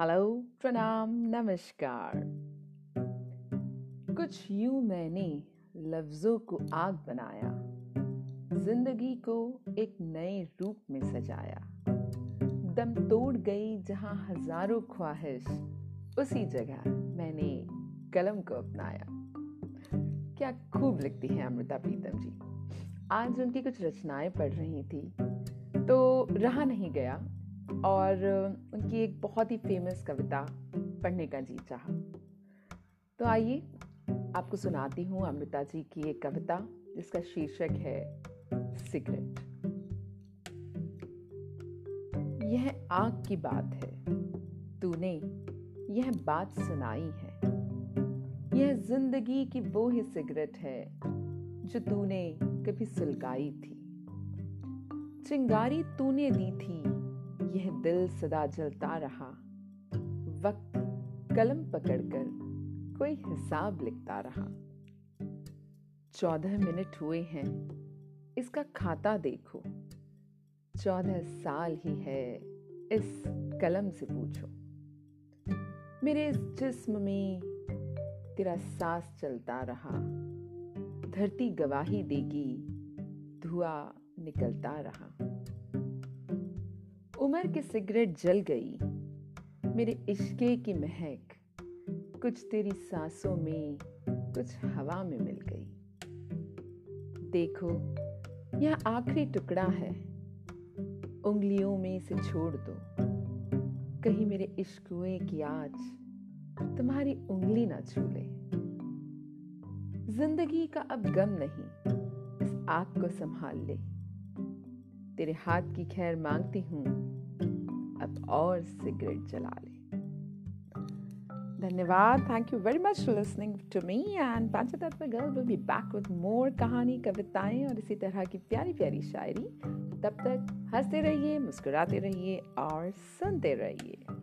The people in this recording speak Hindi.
हेलो प्रणाम नमस्कार। कुछ यूँ मैंने लफ्जों को आग बनाया ज़िंदगी को एक नए रूप में सजाया। दम तोड़ गई जहाँ हज़ारों ख्वाहिश उसी जगह मैंने कलम को अपनाया। क्या खूब लिखती हैं अमृता प्रीतम जी। आज उनकी कुछ रचनाएँ पढ़ रही थी तो रहा नहीं गया और उनकी एक बहुत ही फ़ेमस कविता, पढ़ने का जी चाहा। तो आइए, आपको सुनाती हूँ अमृता जी की एक कविता, जिसका शीर्षक है, सिगरेट। यह आग की बात है। तूने यह बात सुनाई है। यह ज़िंदगी की वो ही सिगरेट है, जो तूने कभी सुलगाई थी। चिंगारी तूने दी थी यह दिल सदा जलता रहा। वक्त कलम पकड़कर कोई हिसाब लिखता रहा। चौदह मिनट हुए हैं, इसका खाता देखो। चौदह साल ही है, इस कलम से पूछो। मेरे इस जिस्म में तेरा सांस चलता रहा। धरती गवाही देगी, धुआँ निकलता रहा। उम्र की सिगरेट जल गई। मेरे इश्के की महक कुछ तेरी सांसों में, कुछ हवा में मिल गई। देखो, यह आखिरी टुकड़ा है। उंगलियों में इसे छोड़ दो। कहीं मेरे इश्कुए की आज तुम्हारी उंगली ना छू ले ज़िंदगी का अब गम नहीं। इस आग को संभाल ले। तेरे हाथ की खैर मांगती हूँ, अब और सिगरेट जला ले। धन्यवाद। Thank you very much listening to me and Panchtatva girl will be back with more कहानी, कविताएँ और इसी तरह की प्यारी प्यारी शायरी। तब तक हँसते रहिए, मुस्कुराते रहिए और सुनते रहिए।